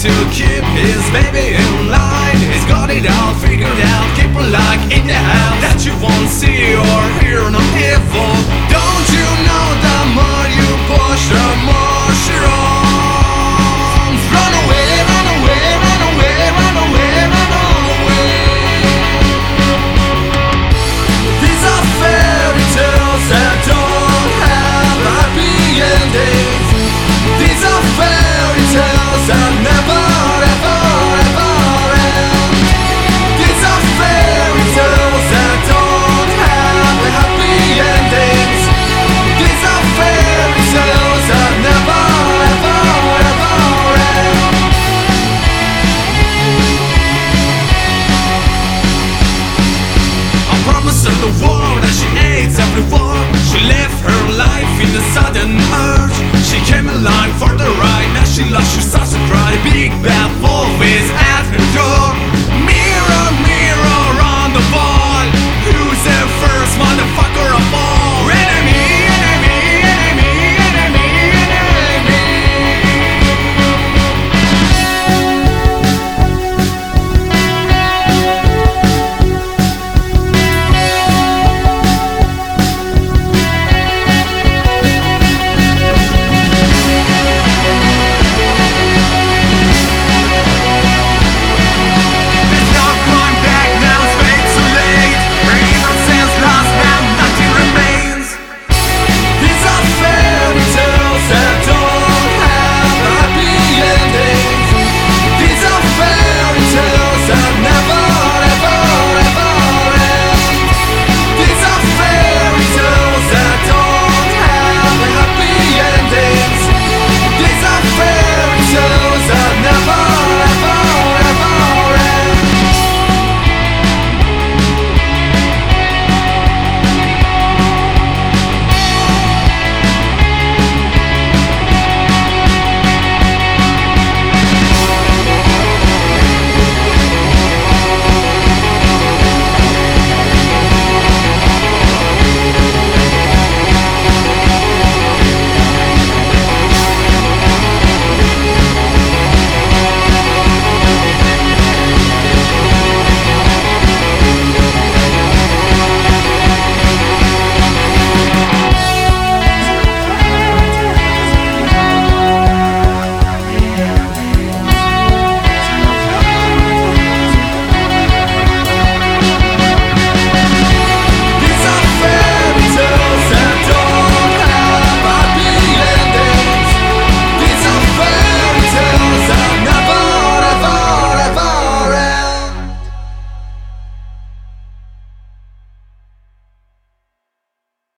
to keep his baby in line. He's got it all figured out. Keep her like in the house That you won't see or hear, not if